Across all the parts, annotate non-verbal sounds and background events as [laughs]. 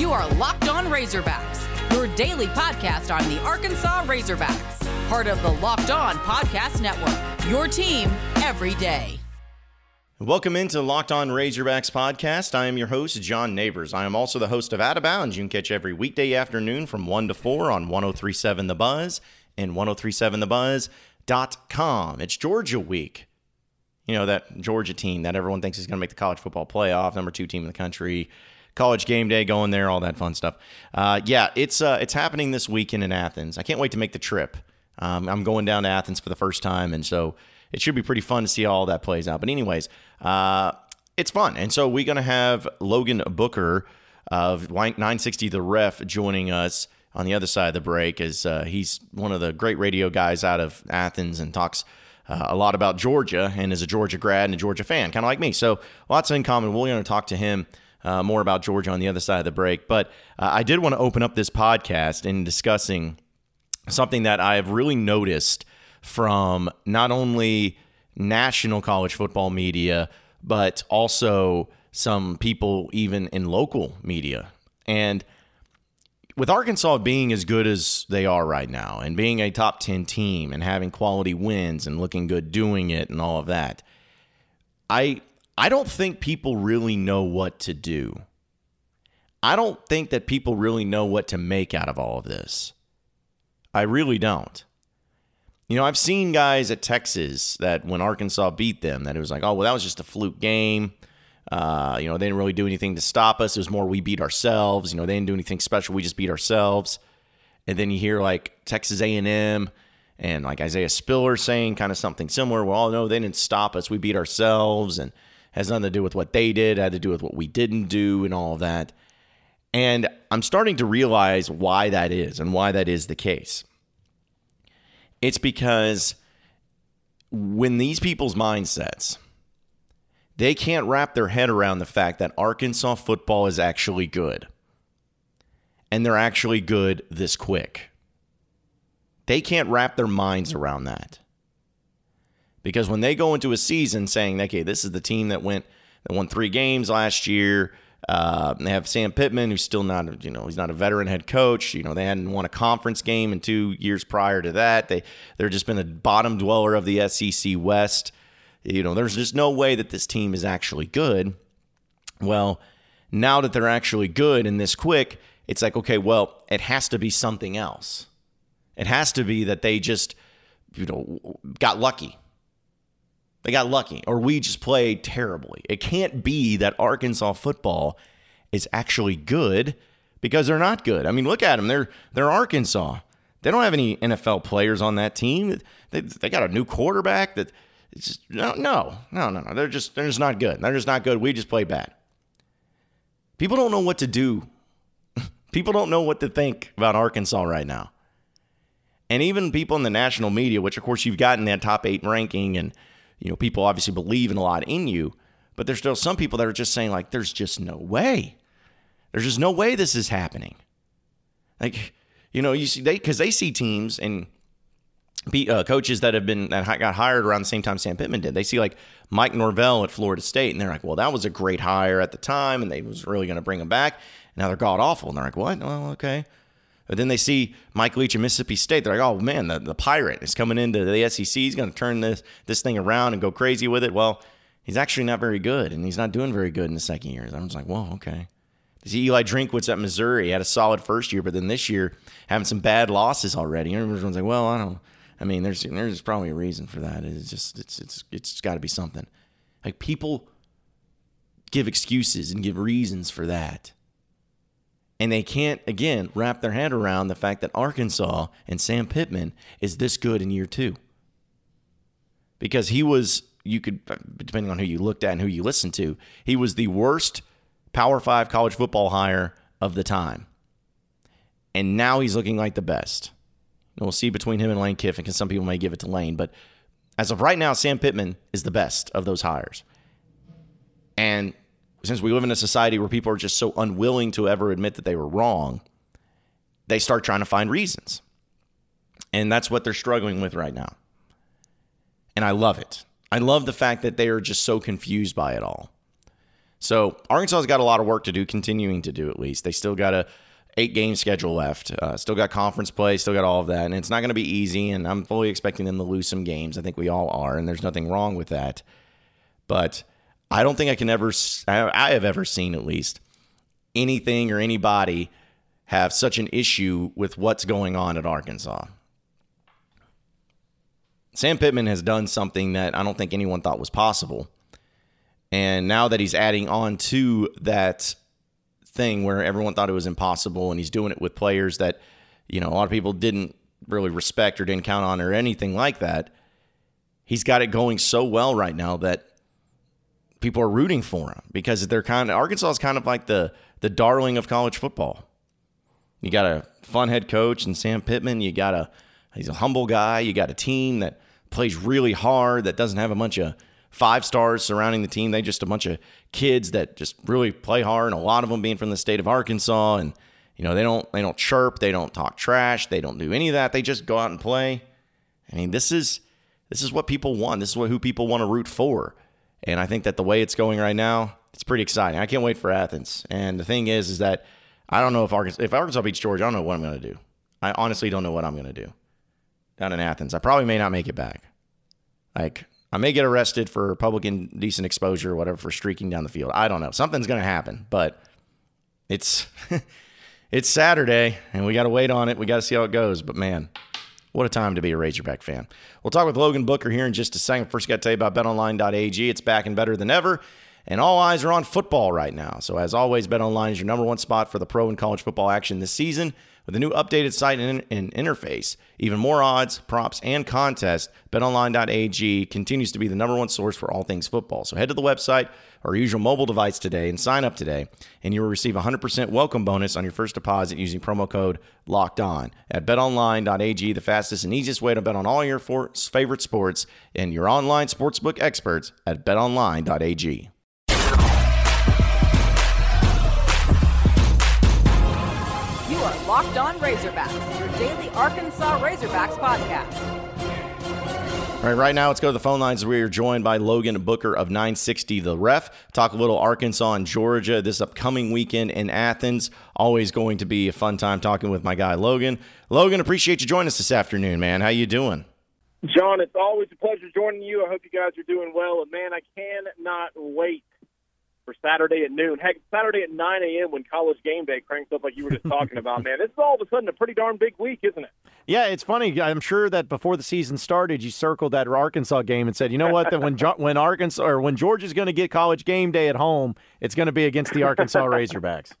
You are Locked On Razorbacks, your daily podcast on the Arkansas Razorbacks, part of the Locked On Podcast Network. Your team every day. Welcome into Locked On Razorbacks podcast. I am your host, John Neighbors. I am also the host of Out of Bounds. You can catch every weekday afternoon from 1 to 4 on 1037 The Buzz and 1037thebuzz.com. It's Georgia week. You know, that Georgia team that everyone thinks is going to make the college football playoff, number two team in the country college game day going there, all that fun stuff. Uh, yeah, it's uh, it's happening this weekend in Athens. I can't wait to make the trip. Um, I'm going down to Athens for the first time, and so it should be pretty fun to see how all that plays out. But anyways, uh, it's fun, and so we're gonna have Logan Booker of 960 The Ref joining us on the other side of the break, as uh, he's one of the great radio guys out of Athens and talks. Uh, a lot about Georgia and is a Georgia grad and a Georgia fan, kind of like me. So lots in common. We're going to talk to him uh, more about Georgia on the other side of the break. But uh, I did want to open up this podcast in discussing something that I have really noticed from not only national college football media, but also some people even in local media. And with Arkansas being as good as they are right now and being a top 10 team and having quality wins and looking good doing it and all of that, I I don't think people really know what to do. I don't think that people really know what to make out of all of this. I really don't. You know, I've seen guys at Texas that when Arkansas beat them, that it was like, oh, well, that was just a fluke game. Uh, you know, they didn't really do anything to stop us. It was more we beat ourselves. You know, they didn't do anything special. We just beat ourselves. And then you hear like Texas A&M and like Isaiah Spiller saying kind of something similar. Well, no, they didn't stop us. We beat ourselves. And has nothing to do with what they did, had to do with what we didn't do and all of that. And I'm starting to realize why that is and why that is the case. It's because when these people's mindsets, they can't wrap their head around the fact that Arkansas football is actually good. And they're actually good this quick. They can't wrap their minds around that. Because when they go into a season saying, okay, this is the team that went that won three games last year. Uh, they have Sam Pittman, who's still not, you know, he's not a veteran head coach. You know, they hadn't won a conference game in two years prior to that. They they're just been a bottom dweller of the SEC West. You know, there's just no way that this team is actually good. Well, now that they're actually good and this quick, it's like, okay, well, it has to be something else. It has to be that they just, you know, got lucky. They got lucky, or we just played terribly. It can't be that Arkansas football is actually good because they're not good. I mean, look at them. They're they're Arkansas. They don't have any NFL players on that team. They, they got a new quarterback that it's just no no no no no. They're just they're just not good. They're just not good. We just play bad. People don't know what to do. [laughs] People don't know what to think about Arkansas right now. And even people in the national media, which of course you've gotten that top eight ranking and you know, people obviously believe in a lot in you, but there's still some people that are just saying, like, there's just no way. There's just no way this is happening. Like, you know, you see, they, because they see teams and uh, coaches that have been, that got hired around the same time Sam Pittman did. They see like Mike Norvell at Florida State, and they're like, well, that was a great hire at the time, and they was really going to bring him back. And now they're god awful. And they're like, what? Well, okay. But then they see Mike Leach in Mississippi State. They're like, oh man, the, the pirate is coming into the SEC. He's going to turn this this thing around and go crazy with it. Well, he's actually not very good, and he's not doing very good in the second year. I'm just like, whoa, okay. See Eli Drinkwitz at Missouri had a solid first year, but then this year having some bad losses already. And everyone's like, well, I don't. I mean, there's there's probably a reason for that. It's just it's it's it's got to be something. Like people give excuses and give reasons for that. And they can't, again, wrap their head around the fact that Arkansas and Sam Pittman is this good in year two. Because he was, you could, depending on who you looked at and who you listened to, he was the worst Power Five college football hire of the time. And now he's looking like the best. And we'll see between him and Lane Kiffin, because some people may give it to Lane. But as of right now, Sam Pittman is the best of those hires. And since we live in a society where people are just so unwilling to ever admit that they were wrong, they start trying to find reasons. And that's what they're struggling with right now. And I love it. I love the fact that they are just so confused by it all. So Arkansas's got a lot of work to do, continuing to do at least. They still got a eight game schedule left. Uh, still got conference play, still got all of that, and it's not going to be easy. And I'm fully expecting them to lose some games. I think we all are, and there's nothing wrong with that. But I don't think I can ever, I have ever seen at least anything or anybody have such an issue with what's going on at Arkansas. Sam Pittman has done something that I don't think anyone thought was possible. And now that he's adding on to that thing where everyone thought it was impossible, and he's doing it with players that, you know, a lot of people didn't really respect or didn't count on or anything like that. He's got it going so well right now that people are rooting for him because they're kind of Arkansas is kind of like the the darling of college football. You got a fun head coach and Sam Pittman. You got a he's a humble guy. You got a team that plays really hard that doesn't have a bunch of five stars surrounding the team. They just a bunch of kids that just really play hard, and a lot of them being from the state of Arkansas. And you know they don't they don't chirp, they don't talk trash, they don't do any of that. They just go out and play. I mean, this is this is what people want. This is what who people want to root for. And I think that the way it's going right now, it's pretty exciting. I can't wait for Athens. And the thing is, is that I don't know if Arkansas if Arkansas beats Georgia, I don't know what I'm going to do. I honestly don't know what I'm going to do down in Athens. I probably may not make it back. Like I may get arrested for public indecent exposure or whatever for streaking down the field. I don't know. Something's going to happen, but it's [laughs] it's Saturday and we got to wait on it. We got to see how it goes. But man, what a time to be a Razorback fan. We'll talk with Logan Booker here in just a second. First, got to tell you about betonline.ag. It's back and better than ever. And all eyes are on football right now. So, as always, BetOnline is your number one spot for the pro and college football action this season. With a new updated site and, and interface, even more odds, props, and contests, betonline.ag continues to be the number one source for all things football. So head to the website or your mobile device today and sign up today, and you will receive a 100% welcome bonus on your first deposit using promo code LOCKED ON. At betonline.ag, the fastest and easiest way to bet on all your favorite sports and your online sportsbook experts at betonline.ag. Locked On Razorbacks, your daily Arkansas Razorbacks podcast. All right, right now let's go to the phone lines. We are joined by Logan Booker of 960 The Ref. Talk a little Arkansas and Georgia this upcoming weekend in Athens. Always going to be a fun time talking with my guy Logan. Logan, appreciate you joining us this afternoon, man. How you doing? John, it's always a pleasure joining you. I hope you guys are doing well. And man, I cannot wait for Saturday at noon. Heck, Saturday at 9 a.m. when college game day cranks up like you were just talking about, man. This is all of a sudden a pretty darn big week, isn't it? Yeah, it's funny. I'm sure that before the season started, you circled that Arkansas game and said, you know what, that when when Arkansas or when Georgia's going to get college game day at home, it's going to be against the Arkansas [laughs] Razorbacks.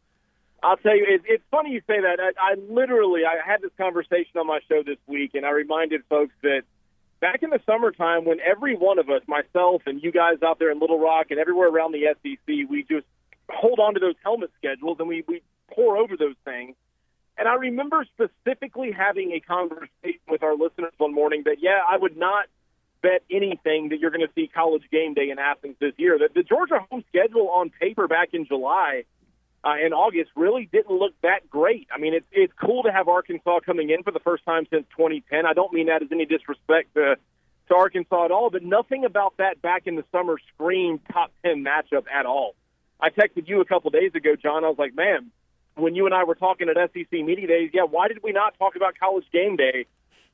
I'll tell you, it, it's funny you say that. I, I literally, I had this conversation on my show this week, and I reminded folks that – back in the summertime when every one of us, myself and you guys out there in Little Rock and everywhere around the SEC, we just hold on to those helmet schedules and we, we pour over those things. And I remember specifically having a conversation with our listeners one morning that, yeah, I would not bet anything that you're going to see college game day in Athens this year. That the Georgia home schedule on paper back in July – uh, in August really didn't look that great. I mean, it's it's cool to have Arkansas coming in for the first time since 2010. I don't mean that as any disrespect to to Arkansas at all, but nothing about that back in the summer screamed top 10 matchup at all. I texted you a couple days ago, John. I was like, man, when you and I were talking at SEC Media Days, yeah, why did we not talk about College Game Day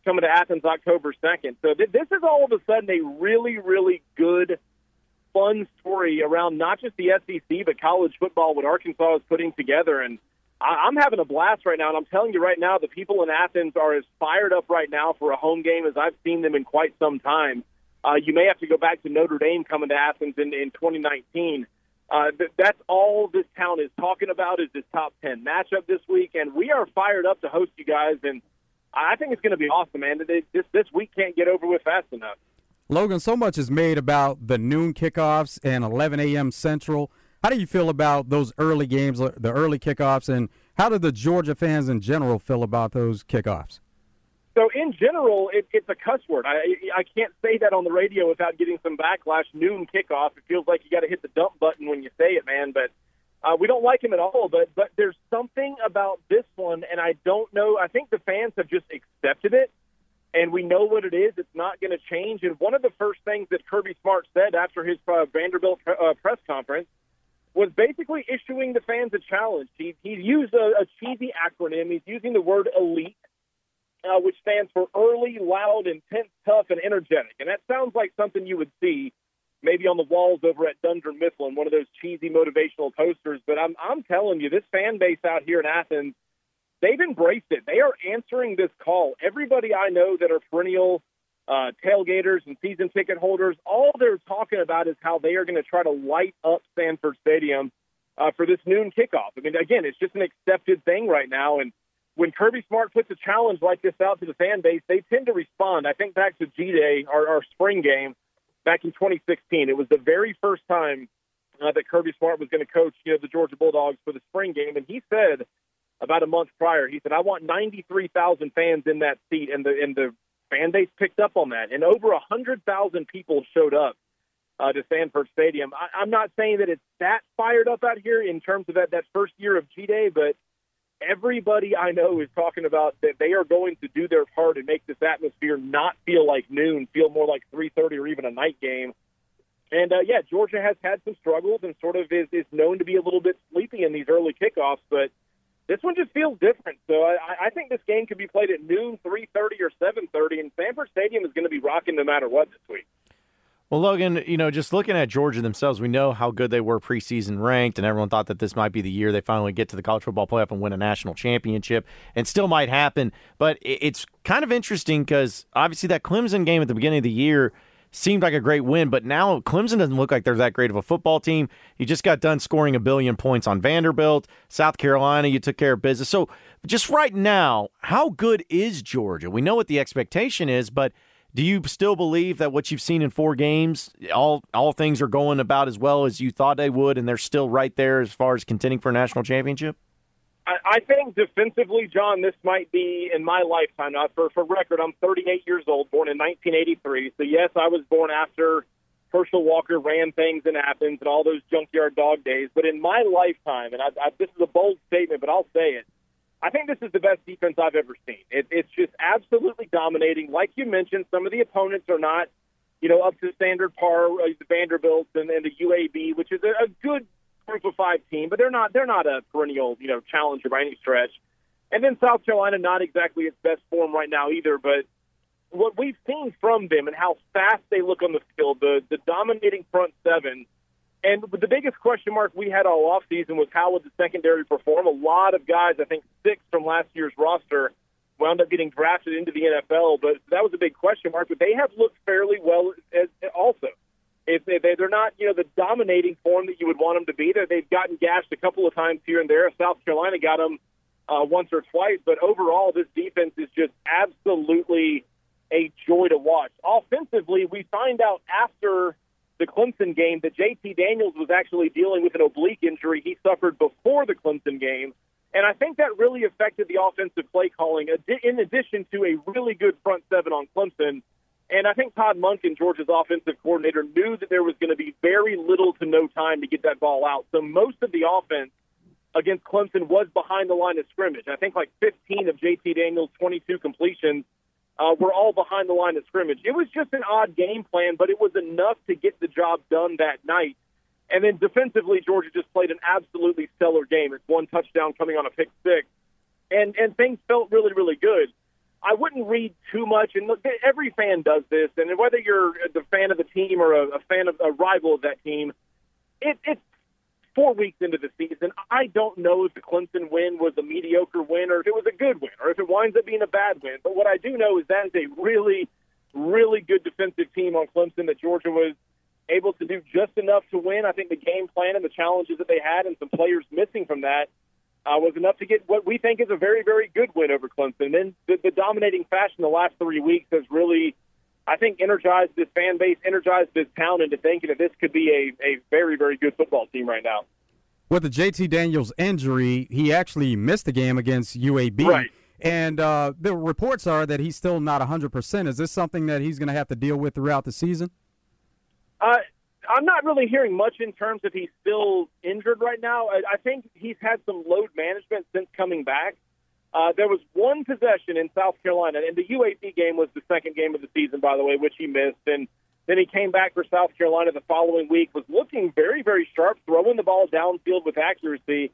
coming to Athens October 2nd? So th- this is all of a sudden a really, really good fun story around not just the SEC but college football what Arkansas is putting together, and I'm having a blast right now. And I'm telling you right now, the people in Athens are as fired up right now for a home game as I've seen them in quite some time. Uh, you may have to go back to Notre Dame coming to Athens in, in 2019. Uh, th- that's all this town is talking about is this top 10 matchup this week, and we are fired up to host you guys. And I think it's going to be awesome, man. This this week can't get over with fast enough. Logan, so much is made about the noon kickoffs and 11 a.m. Central. How do you feel about those early games, the early kickoffs, and how do the Georgia fans in general feel about those kickoffs? So in general, it, it's a cuss word. I I can't say that on the radio without getting some backlash. Noon kickoff. It feels like you got to hit the dump button when you say it, man. But uh, we don't like him at all. But but there's something about this one, and I don't know. I think the fans have just accepted it and we know what it is. It's not going to change. And one of the first things that Kirby Smart said after his uh, Vanderbilt uh, press conference was basically issuing the fans a challenge. He, he used a, a cheesy acronym. He's using the word elite, uh, which stands for early, loud, intense, tough, and energetic. And that sounds like something you would see maybe on the walls over at Dunder Mifflin, one of those cheesy motivational posters. But I'm, I'm telling you, this fan base out here in Athens, they've embraced it. They are answering this call. Everybody I know that are perennial uh, tailgaters and season ticket holders, all they're talking about is how they are going to try to light up Sanford Stadium uh, for this noon kickoff. I mean, again, it's just an accepted thing right now. And when Kirby Smart puts a challenge like this out to the fan base, they tend to respond. I think back to G Day, our, our spring game back in 2016. It was the very first time uh, that Kirby Smart was going to coach, you know, the Georgia Bulldogs for the spring game, and he said about a month prior, he said, "I want 93,000 fans in that seat," and the and the fan base picked up on that, and over a hundred thousand people showed up uh, to Sanford Stadium. I, I'm not saying that it's that fired up out here in terms of that that first year of G Day, but everybody I know is talking about that they are going to do their part and make this atmosphere not feel like noon, feel more like 3:30 or even a night game. And uh, yeah, Georgia has had some struggles and sort of is, is known to be a little bit sleepy in these early kickoffs, but this one just feels different. So I, I think this game could be played at noon, 3:30 or 7:30, and Sanford Stadium is going to be rocking no matter what this week. Well, Logan, you know, just looking at Georgia themselves, we know how good they were preseason ranked, and everyone thought that this might be the year they finally get to the college football playoff and win a national championship, and still might happen. But it's kind of interesting because obviously that Clemson game at the beginning of the year seemed like a great win, but now Clemson doesn't look like they're that great of a football team. You just got done scoring a billion points on Vanderbilt, South Carolina, you took care of business. So just right now, how good is Georgia? We know what the expectation is, but – do you still believe that what you've seen in four games, all all things are going about as well as you thought they would, and they're still right there as far as contending for a national championship? I, think defensively, John, this might be in my lifetime. Now, for for record, I'm 38 years old, born in 1983. So yes, I was born after Herschel Walker ran things in Athens and all those junkyard dog days. But in my lifetime, and I, I, this is a bold statement, but I'll say it I think this is the best defense I've ever seen. It, it's just absolutely dominating. Like you mentioned, some of the opponents are not, you know, up to standard par. Uh, the Vanderbilts and, and the UAB, which is a, a good group of five team, but they're not they're not a perennial, you know, challenger by any stretch. And then South Carolina, not exactly its best form right now either. But what we've seen from them and how fast they look on the field, the the dominating front seven and the biggest question mark we had all off season was how would the secondary perform? A lot of guys, I think six from last year's roster, wound up getting drafted into the NFL, but that was a big question mark. But they have looked fairly well as, also. If they, they're not, you know, the dominating form that you would want them to be, they've gotten gashed a couple of times here and there. South Carolina got them uh, once or twice, but overall, this defense is just absolutely a joy to watch. Offensively, we find out after the Clemson game that JT Daniels was actually dealing with an oblique injury he suffered before the Clemson game. And I think that really affected the offensive play calling, in addition to a really good front seven on Clemson. And I think Todd Monken, Georgia's offensive coordinator, knew that there was going to be very little to no time to get that ball out. So most of the offense against Clemson was behind the line of scrimmage. I think like 15 of JT Daniels' 22 completions uh, were all behind the line of scrimmage. It was just an odd game plan, but it was enough to get the job done that night. And then defensively, Georgia just played an absolutely stellar game. It's one touchdown coming on a pick six, and and things felt really really good. I wouldn't read too much, and look, every fan does this, and whether you're the fan of the team or a, a fan of a rival of that team, it, it's four weeks into the season. I don't know if the Clemson win was a mediocre win or if it was a good win or if it winds up being a bad win. But what I do know is that is a really, really good defensive team on Clemson that Georgia was able to do just enough to win. I think the game plan and the challenges that they had and some players missing from that uh, was enough to get what we think is a very, very good win over Clemson. And then the, the dominating fashion the last three weeks has really – I think energized this fan base, energized this town into thinking that this could be a, a very, very good football team right now. With the JT Daniels injury, he actually missed the game against UAB. Right. And uh, the reports are that he's still not 100%. Is this something that he's going to have to deal with throughout the season? Uh, I'm not really hearing much in terms of he's still injured right now. I, I think he's had some load management since coming back. Uh, there was one possession in South Carolina, and the UAB game was the second game of the season, by the way, which he missed. And Then he came back for South Carolina the following week, was looking very, very sharp, throwing the ball downfield with accuracy.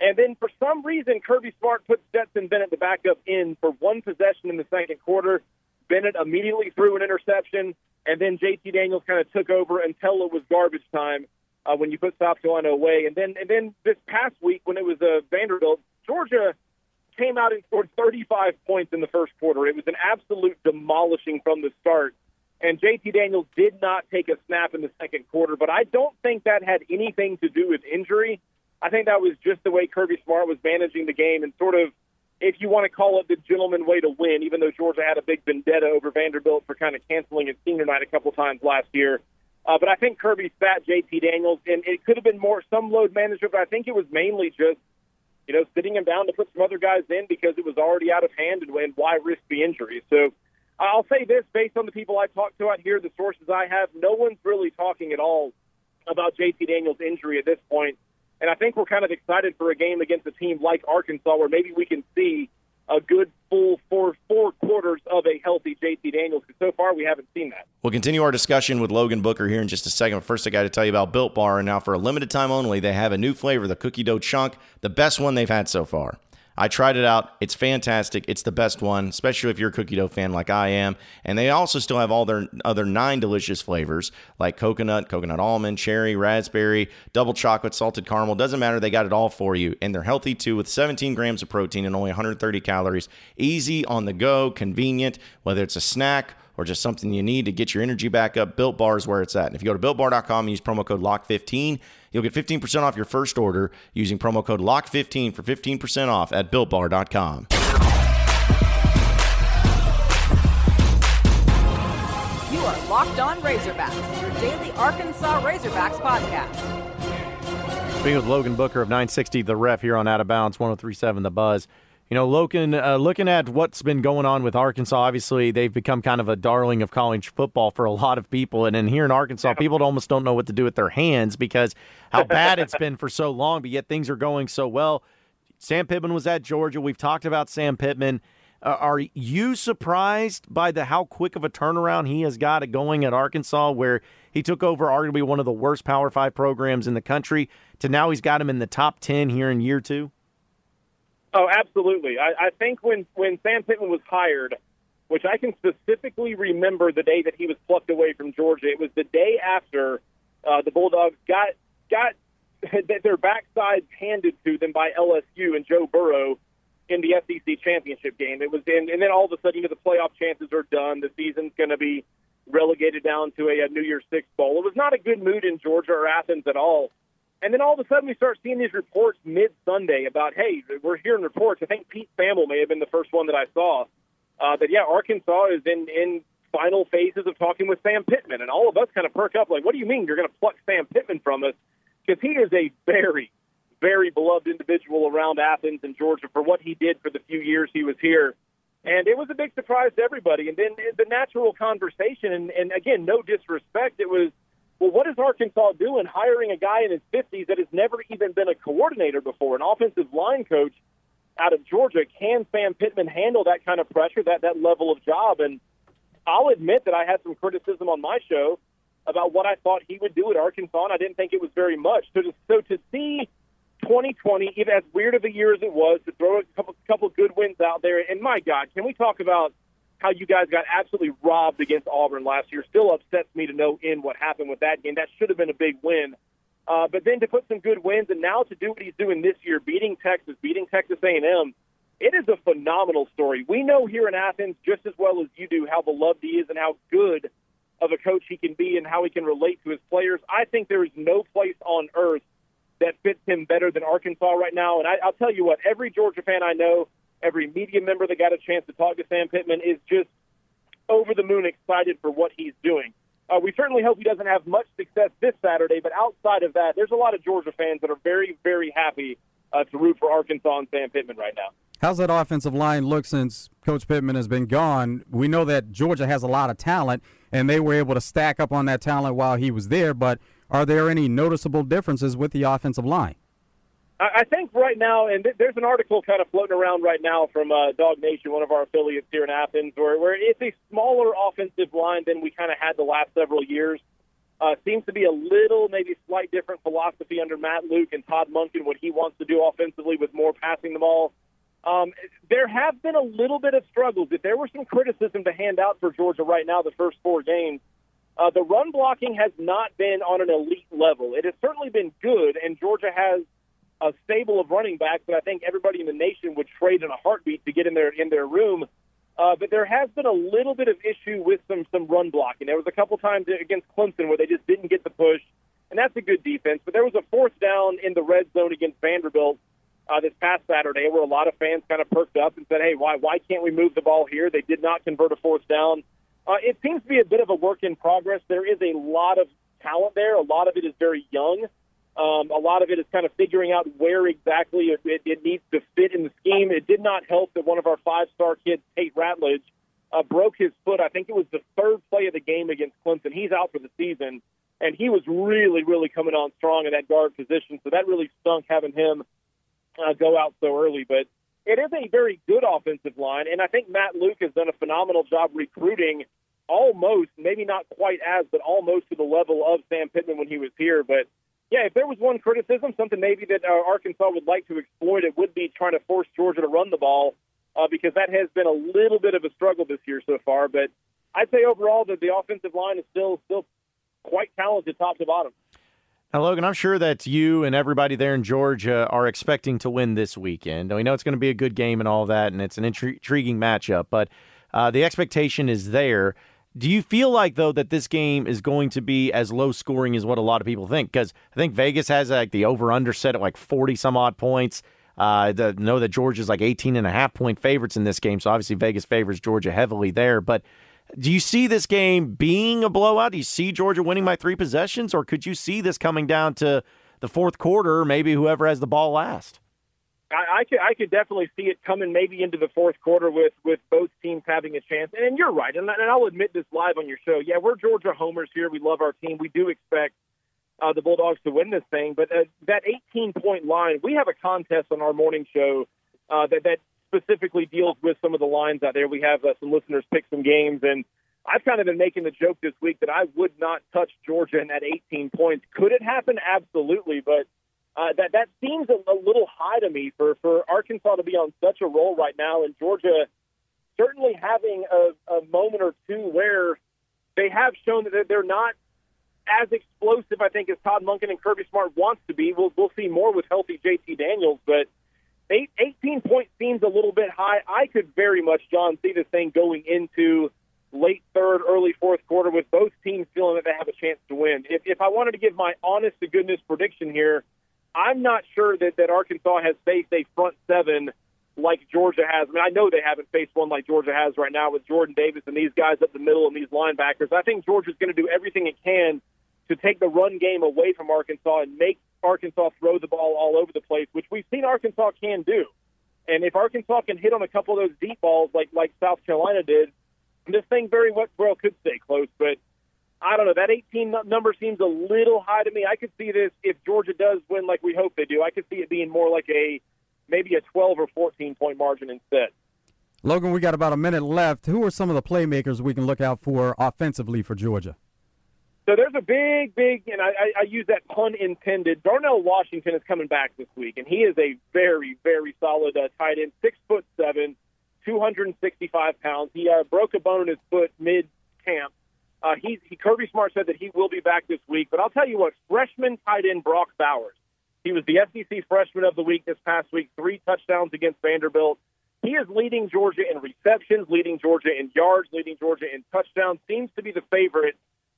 And then for some reason, Kirby Smart put Stetson Bennett the backup in for one possession in the second quarter. Bennett immediately threw an interception, and then JT Daniels kind of took over until it was garbage time uh, when you put South Carolina away. And then and then this past week when it was uh, Vanderbilt, Georgia came out and scored 35 points in the first quarter. It was an absolute demolishing from the start. And JT Daniels did not take a snap in the second quarter, but I don't think that had anything to do with injury. I think that was just the way Kirby Smart was managing the game and sort of, if you want to call it the gentleman way to win, even though Georgia had a big vendetta over Vanderbilt for kind of canceling its senior night a couple times last year. Uh, but I think Kirby sat JT Daniels, and it could have been more some load management, but I think it was mainly just, you know, sitting him down to put some other guys in because it was already out of hand, and, and why risk the injury? So I'll say this based on the people I talked to out here, the sources I have, no one's really talking at all about JT Daniels' injury at this point. And I think we're kind of excited for a game against a team like Arkansas where maybe we can see a good full four four quarters of a healthy JT Daniels. Because so far we haven't seen that. We'll continue our discussion with Logan Booker here in just a second. But First, I got to tell you about Built Bar, and now for a limited time only, they have a new flavor, the cookie dough chunk, the best one they've had so far. I tried it out. It's fantastic. It's the best one, especially if you're a cookie dough fan like I am. And they also still have all their other nine delicious flavors like coconut, coconut almond, cherry, raspberry, double chocolate, salted caramel. Doesn't matter. They got it all for you. And they're healthy too with 17 grams of protein and only 130 calories. Easy on the go, convenient, whether it's a snack or just something you need to get your energy back up, Built Bar is where it's at. And if you go to builtbar.com and use promo code LOCK15, you'll get 15% off your first order using promo code LOCK15 for 15% off at builtbar.com. You are Locked On Razorbacks, your daily Arkansas Razorbacks podcast. Speaking with Logan Booker of 960 The Ref here on Out of Bounds 1037 The Buzz. You know, Logan, uh, looking at what's been going on with Arkansas, obviously they've become kind of a darling of college football for a lot of people. And then here in Arkansas, people almost don't know what to do with their hands because how [laughs] bad it's been for so long, but yet things are going so well. Sam Pittman was at Georgia. We've talked about Sam Pittman. Uh, are you surprised by the how quick of a turnaround he has got it going at Arkansas, where he took over arguably one of the worst Power Five programs in the country, to now he's got him in the top ten here in year two? Oh, absolutely. I, I think when when Sam Pittman was hired, which I can specifically remember the day that he was plucked away from Georgia, it was the day after uh, the Bulldogs got got [laughs] their backsides handed to them by LSU and Joe Burrow in the SEC championship game. It was in, and then all of a sudden, you know, the playoff chances are done. The season's going to be relegated down to a, a New Year's Six bowl. It was not a good mood in Georgia or Athens at all. And then all of a sudden, we start seeing these reports mid Sunday about, hey, we're hearing reports. I think Pete Thamel may have been the first one that I saw uh, that, yeah, Arkansas is in, in final phases of talking with Sam Pittman. And all of us kind of perk up like, what do you mean you're going to pluck Sam Pittman from us? Because he is a very, very beloved individual around Athens and Georgia for what he did for the few years he was here. And it was a big surprise to everybody. And then the natural conversation, and, and again, no disrespect, it was, well, what is Arkansas doing hiring a guy in his 50s that has never even been a coordinator before, an offensive line coach out of Georgia? Can Sam Pittman handle that kind of pressure, that, that level of job? And I'll admit that I had some criticism on my show about what I thought he would do at Arkansas, and I didn't think it was very much. So to, so to see 2020, even as weird of a year as it was, to throw a couple, couple good wins out there, and my God, can we talk about – how you guys got absolutely robbed against Auburn last year still upsets me to no end what happened with that game. That should have been a big win. Uh, but then to put some good wins and now to do what he's doing this year, beating Texas, beating Texas A&M, it is a phenomenal story. We know here in Athens just as well as you do how beloved he is and how good of a coach he can be and how he can relate to his players. I think there is no place on earth that fits him better than Arkansas right now. And I, I'll tell you what, every Georgia fan I know Every media member that got a chance to talk to Sam Pittman is just over the moon excited for what he's doing. Uh, we certainly hope he doesn't have much success this Saturday, but outside of that, there's a lot of Georgia fans that are very, very happy uh, to root for Arkansas and Sam Pittman right now. How's that offensive line look since Coach Pittman has been gone? We know that Georgia has a lot of talent, and they were able to stack up on that talent while he was there, but are there any noticeable differences with the offensive line? I think right now, and there's an article kind of floating around right now from uh, DawgNation, one of our affiliates here in Athens, where, where it's a smaller offensive line than we kind of had the last several years. Uh, seems to be a little, maybe slight different philosophy under Matt Luke and Todd Monken, what he wants to do offensively with more passing the ball. Um, there have been a little bit of struggles. If there were some criticism to hand out for Georgia right now, the first four games, uh, the run blocking has not been on an elite level. It has certainly been good, and Georgia has a stable of running backs that I think everybody in the nation would trade in a heartbeat to get in their in their room. Uh, but there has been a little bit of issue with some some run blocking. There was a couple times against Clemson where they just didn't get the push, and that's a good defense. But there was a fourth down in the red zone against Vanderbilt uh, this past Saturday where a lot of fans kind of perked up and said, "Hey, why why can't we move the ball here?" They did not convert a fourth down. Uh, it seems to be a bit of a work in progress. There is a lot of talent there. A lot of it is very young. Um, a lot of it is kind of figuring out where exactly it, it, it needs to fit in the scheme. It did not help that one of our five-star kids, Tate Ratledge, uh, broke his foot. I think it was the third play of the game against Clemson. He's out for the season, and he was really, really coming on strong in that guard position. So that really stunk having him uh, go out so early. But it is a very good offensive line, and I think Matt Luke has done a phenomenal job recruiting almost, maybe not quite as, but almost to the level of Sam Pittman when he was here. But yeah, if there was one criticism, something maybe that uh, Arkansas would like to exploit, it would be trying to force Georgia to run the ball uh, because that has been a little bit of a struggle this year so far. But I'd say overall that the offensive line is still still quite talented, top to bottom. Now, Logan, I'm sure that you and everybody there in Georgia are expecting to win this weekend. We know it's going to be a good game and all that, and it's an intriguing matchup, but uh, the expectation is there. Do you feel like though that this game is going to be as low scoring as what a lot of people think? Because I think Vegas has like the over under set at like forty some odd points. Uh, the, know that Georgia's like 18 and a half point favorites in this game, so obviously Vegas favors Georgia heavily there. But do you see this game being a blowout? Do you see Georgia winning by three possessions, or could you see this coming down to the fourth quarter? Maybe whoever has the ball last. I, I could I could definitely see it coming maybe into the fourth quarter with with both teams having a chance. And, you're right, and, and I'll admit this live on your show. Yeah, we're Georgia homers here. We love our team. We do expect uh, the Bulldogs to win this thing. But uh, that 18 point line, we have a contest on our morning show uh, that that specifically deals with some of the lines out there. We have uh, some listeners pick some games, and I've kind of been making the joke this week that I would not touch Georgia in that 18 points. Could it happen? Absolutely, but uh, that that seems a, a little high to me for for Arkansas to be on such a roll right now, and Georgia certainly having a, a moment or two where they have shown that they're not as explosive, I think, as Todd Monken and Kirby Smart wants to be. We'll we'll see more with healthy JT Daniels, but eight, 18 points seems a little bit high. I could very much, John, see this thing going into late third, early fourth quarter with both teams feeling that they have a chance to win. If if I wanted to give my honest to goodness prediction here, I'm not sure that, that Arkansas has faced a front seven like Georgia has. I mean, I know they haven't faced one like Georgia has right now with Jordan Davis and these guys up the middle and these linebackers. I think Georgia's going to do everything it can to take the run game away from Arkansas and make Arkansas throw the ball all over the place, which we've seen Arkansas can do. And if Arkansas can hit on a couple of those deep balls like like South Carolina did, this thing very well could stay close. But I don't know. That 18 number seems a little high to me. I could see this if Georgia does win like we hope they do. I could see it being more like a maybe a 12 or 14 point margin instead. Logan, we got about a minute left. Who are some of the playmakers we can look out for offensively for Georgia? So there's a big, big, and I, I use that pun intended. Darnell Washington is coming back this week, and he is a very, very solid uh, tight end, six foot seven, 265 pounds. He uh, broke a bone in his foot mid camp, uh, he, he Kirby Smart said that he will be back this week, but I'll tell you what, freshman tight end Brock Bowers. He was the SEC freshman of the week this past week, three touchdowns against Vanderbilt. He is leading Georgia in receptions, leading Georgia in yards, leading Georgia in touchdowns. Seems to be the favorite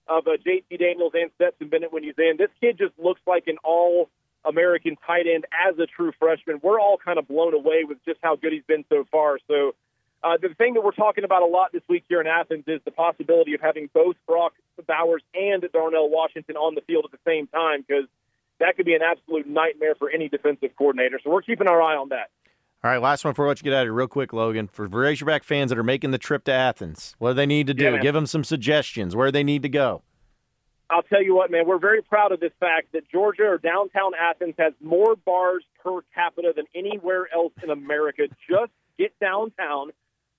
of uh, J.T. Daniels and Stetson Bennett when he's in. This kid just looks like an all American tight end as a true freshman. We're all kind of blown away with just how good he's been so far. So uh, the thing that we're talking about a lot this week here in Athens is the possibility of having both Brock Bowers and Darnell Washington on the field at the same time because that could be an absolute nightmare for any defensive coordinator. So we're keeping our eye on that. All right, last one for what you get out of here, real quick, Logan. For Razorback fans that are making the trip to Athens, what do they need to do? Yeah, Give them some suggestions where they need to go. I'll tell you what, man, we're very proud of this fact that Georgia or downtown Athens has more bars per capita than anywhere else in America. [laughs] Just get downtown.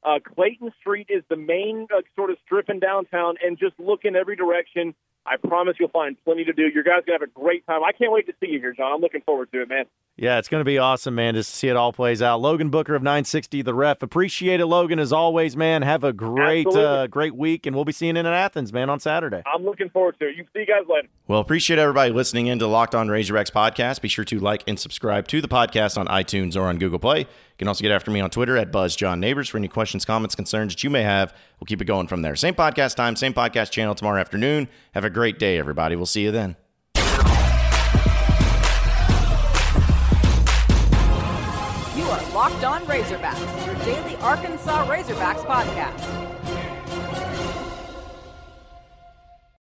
Uh, Clayton Street is the main uh, sort of strip in downtown, and just look in every direction. I promise you'll find plenty to do. You guys gonna have a great time. I can't wait to see you here, John. I'm looking forward to it, man. Yeah, it's going to be awesome, man, just to see it all plays out. Logan Booker of 960 The Ref. Appreciate it, Logan, as always, man. Have a great, uh, great week, and we'll be seeing you in Athens, man, on Saturday. I'm looking forward to it. You see you guys later. Well, appreciate everybody listening in to Locked On Razorbacks podcast. Be sure to like and subscribe to the podcast on iTunes or on Google Play. You can also get after me on Twitter at BuzzJohnNeighbors for any questions, comments, concerns that you may have. We'll keep it going from there. Same podcast time, same podcast channel tomorrow afternoon. Have a great day, everybody. We'll see you then. You are Locked On Razorbacks, your daily Arkansas Razorbacks podcast